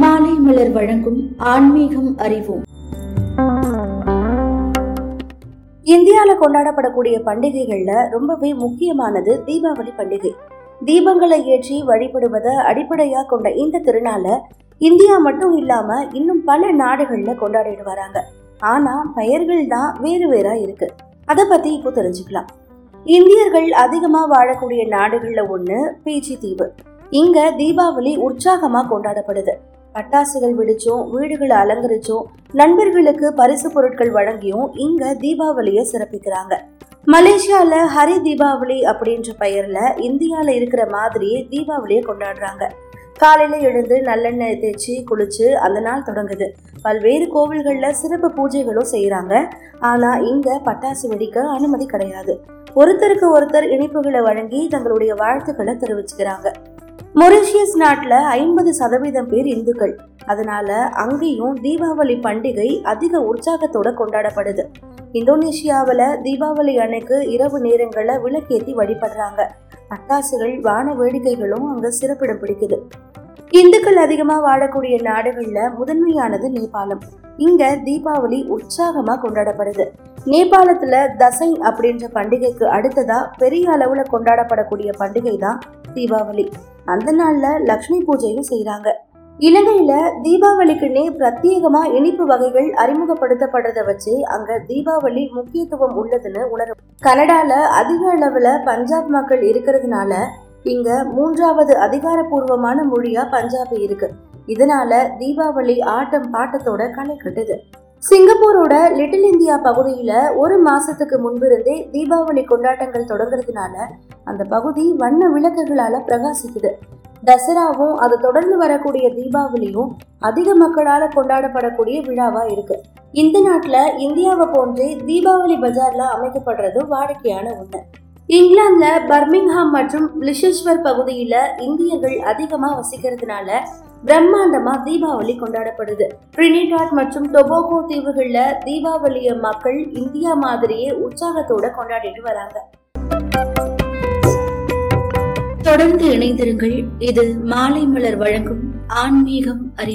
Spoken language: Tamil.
மாலை மலர் வழங்கும் ஆன்மீகம் அறிவோம். இந்தியால கொண்டாடப்படக்கூடிய பண்டிகைகள்ல ரொம்பவே முக்கியமானது தீபாவளி பண்டிகை. தீபங்களை ஏற்றி வழிபடுவதை அடிப்படையா கொண்ட இந்த திருநாளை இந்தியா மட்டும் இல்லாம இன்னும் பல நாடுகள்ல கொண்டாடிட்டு வராங்க. ஆனா பெயர்கள் தான் வேறு வேறா இருக்கு. அதை பத்தி இப்போ தெரிஞ்சுக்கலாம். இந்தியர்கள் அதிகமா வாழக்கூடிய நாடுகள்ல ஒண்ணு பீச்சி தீவு. இங்க தீபாவளி உற்சாகமா கொண்டாடப்படுது. பட்டாசுகள் வெடிச்சும் வீடுகளை அலங்கரிச்சும் நண்பர்களுக்கு பரிசு பொருட்கள் வழங்கியும் இங்க தீபாவளியை சிறப்பிக்கிறாங்க. மலேசியால ஹரி தீபாவளி அப்படின்ற பெயர்ல இந்தியால இருக்கிற மாதிரியே தீபாவளியை கொண்டாடுறாங்க. காலையில எழுந்து நல்லெண்ணெய் தேய்ச்சி குளிச்சு அந்த நாள் தொடங்குது. பல்வேறு கோவில்கள்ல சிறப்பு பூஜைகளும் செய்யறாங்க ஆனா இங்க பட்டாசு வெடிக்க அனுமதி கிடையாது. ஒருத்தருக்கு ஒருத்தர் இனிப்புகளை வழங்கி தங்களுடைய வாழ்த்துக்களை தெரிவிச்சுக்கிறாங்க. மொரிஷியஸ் நாட்டில் ஐம்பது சதவீதம் பேர் இந்துக்கள். அதனால அங்கேயும் தீபாவளி பண்டிகை அதிக உற்சாகத்தோட கொண்டாடப்படுது. இந்தோனேஷியாவில் தீபாவளி அன்னைக்கு இரவு நேரங்களில் விளக்கேத்தி வழிபடுறாங்க. பட்டாசுகள் வான வேடிக்கைகளும் அங்க சிறப்பிடம் பிடிக்குது. இந்துக்கள் அதிகமா வாழக்கூடிய நாடுகள்ல முதன்மையானது நேபாளம். இங்க தீபாவளி உற்சாகமா கொண்டாடப்படுது. நேபாளத்துல தசை அப்படின்ற பண்டிகைக்கு அடுத்ததா பெரிய அளவுல கொண்டாடப்படக்கூடிய பண்டிகை தான் தீபாவளி. அந்த நாள்ல லக்ஷ்மி பூஜையும் செய்யறாங்க இலங்கையில தீபாவளிக்குன்னே பிரத்யேகமா இனிப்பு வகைகள் அறிமுகப்படுத்தப்படுறத வச்சு அங்க தீபாவளி முக்கியத்துவம் உள்ளதுன்னு உணரும். கனடால அதிக அளவுல பஞ்சாப் மக்கள் இருக்கிறதுனால இங்க மூன்றாவது அதிகாரப்பூர்வமான மொழியா பஞ்சாபி இருக்கு. இதனால தீபாவளி ஆட்டம் பாட்டத்தோட களை கட்டுது சிங்கப்பூரோட லிட்டில் இந்தியா பகுதியில் ஒரு மாசத்துக்கு முன்பிருந்தே தீபாவளி கொண்டாட்டங்கள் தொடங்குறதுனால அந்த பகுதி வண்ண விளக்குகளால பிரகாசிக்குது. தசராவும் அது தொடர்ந்து வரக்கூடிய தீபாவளியும் அதிக மக்களால கொண்டாடப்படக்கூடிய விழாவா இருக்கு. இந்த நாட்டுல இந்தியாவை போன்றே தீபாவளி பஜார்ல அமைக்கப்படுறது வாடிக்கையான ஒண்ணு. இங்கிலாந்துல பர்மிங்ஹாம் மற்றும் லிஷஸ்வர் பகுதியில இந்தியர்கள் அதிகமா வசிக்கிறதுனால பிரம்மாண்டமா தீபாவளி கொண்டாடப்படுது. ட்ரினிடாட் மற்றும் டொபோகோ தீவுகள்ல தீபாவளிய மக்கள் இந்தியா மாதிரியே உற்சாகத்தோட கொண்டாடிட்டு வராங்க. தொடர்ந்து இணைந்திருங்கள். இது மாலை மலர் வழங்கும் ஆன்மீகம் அறி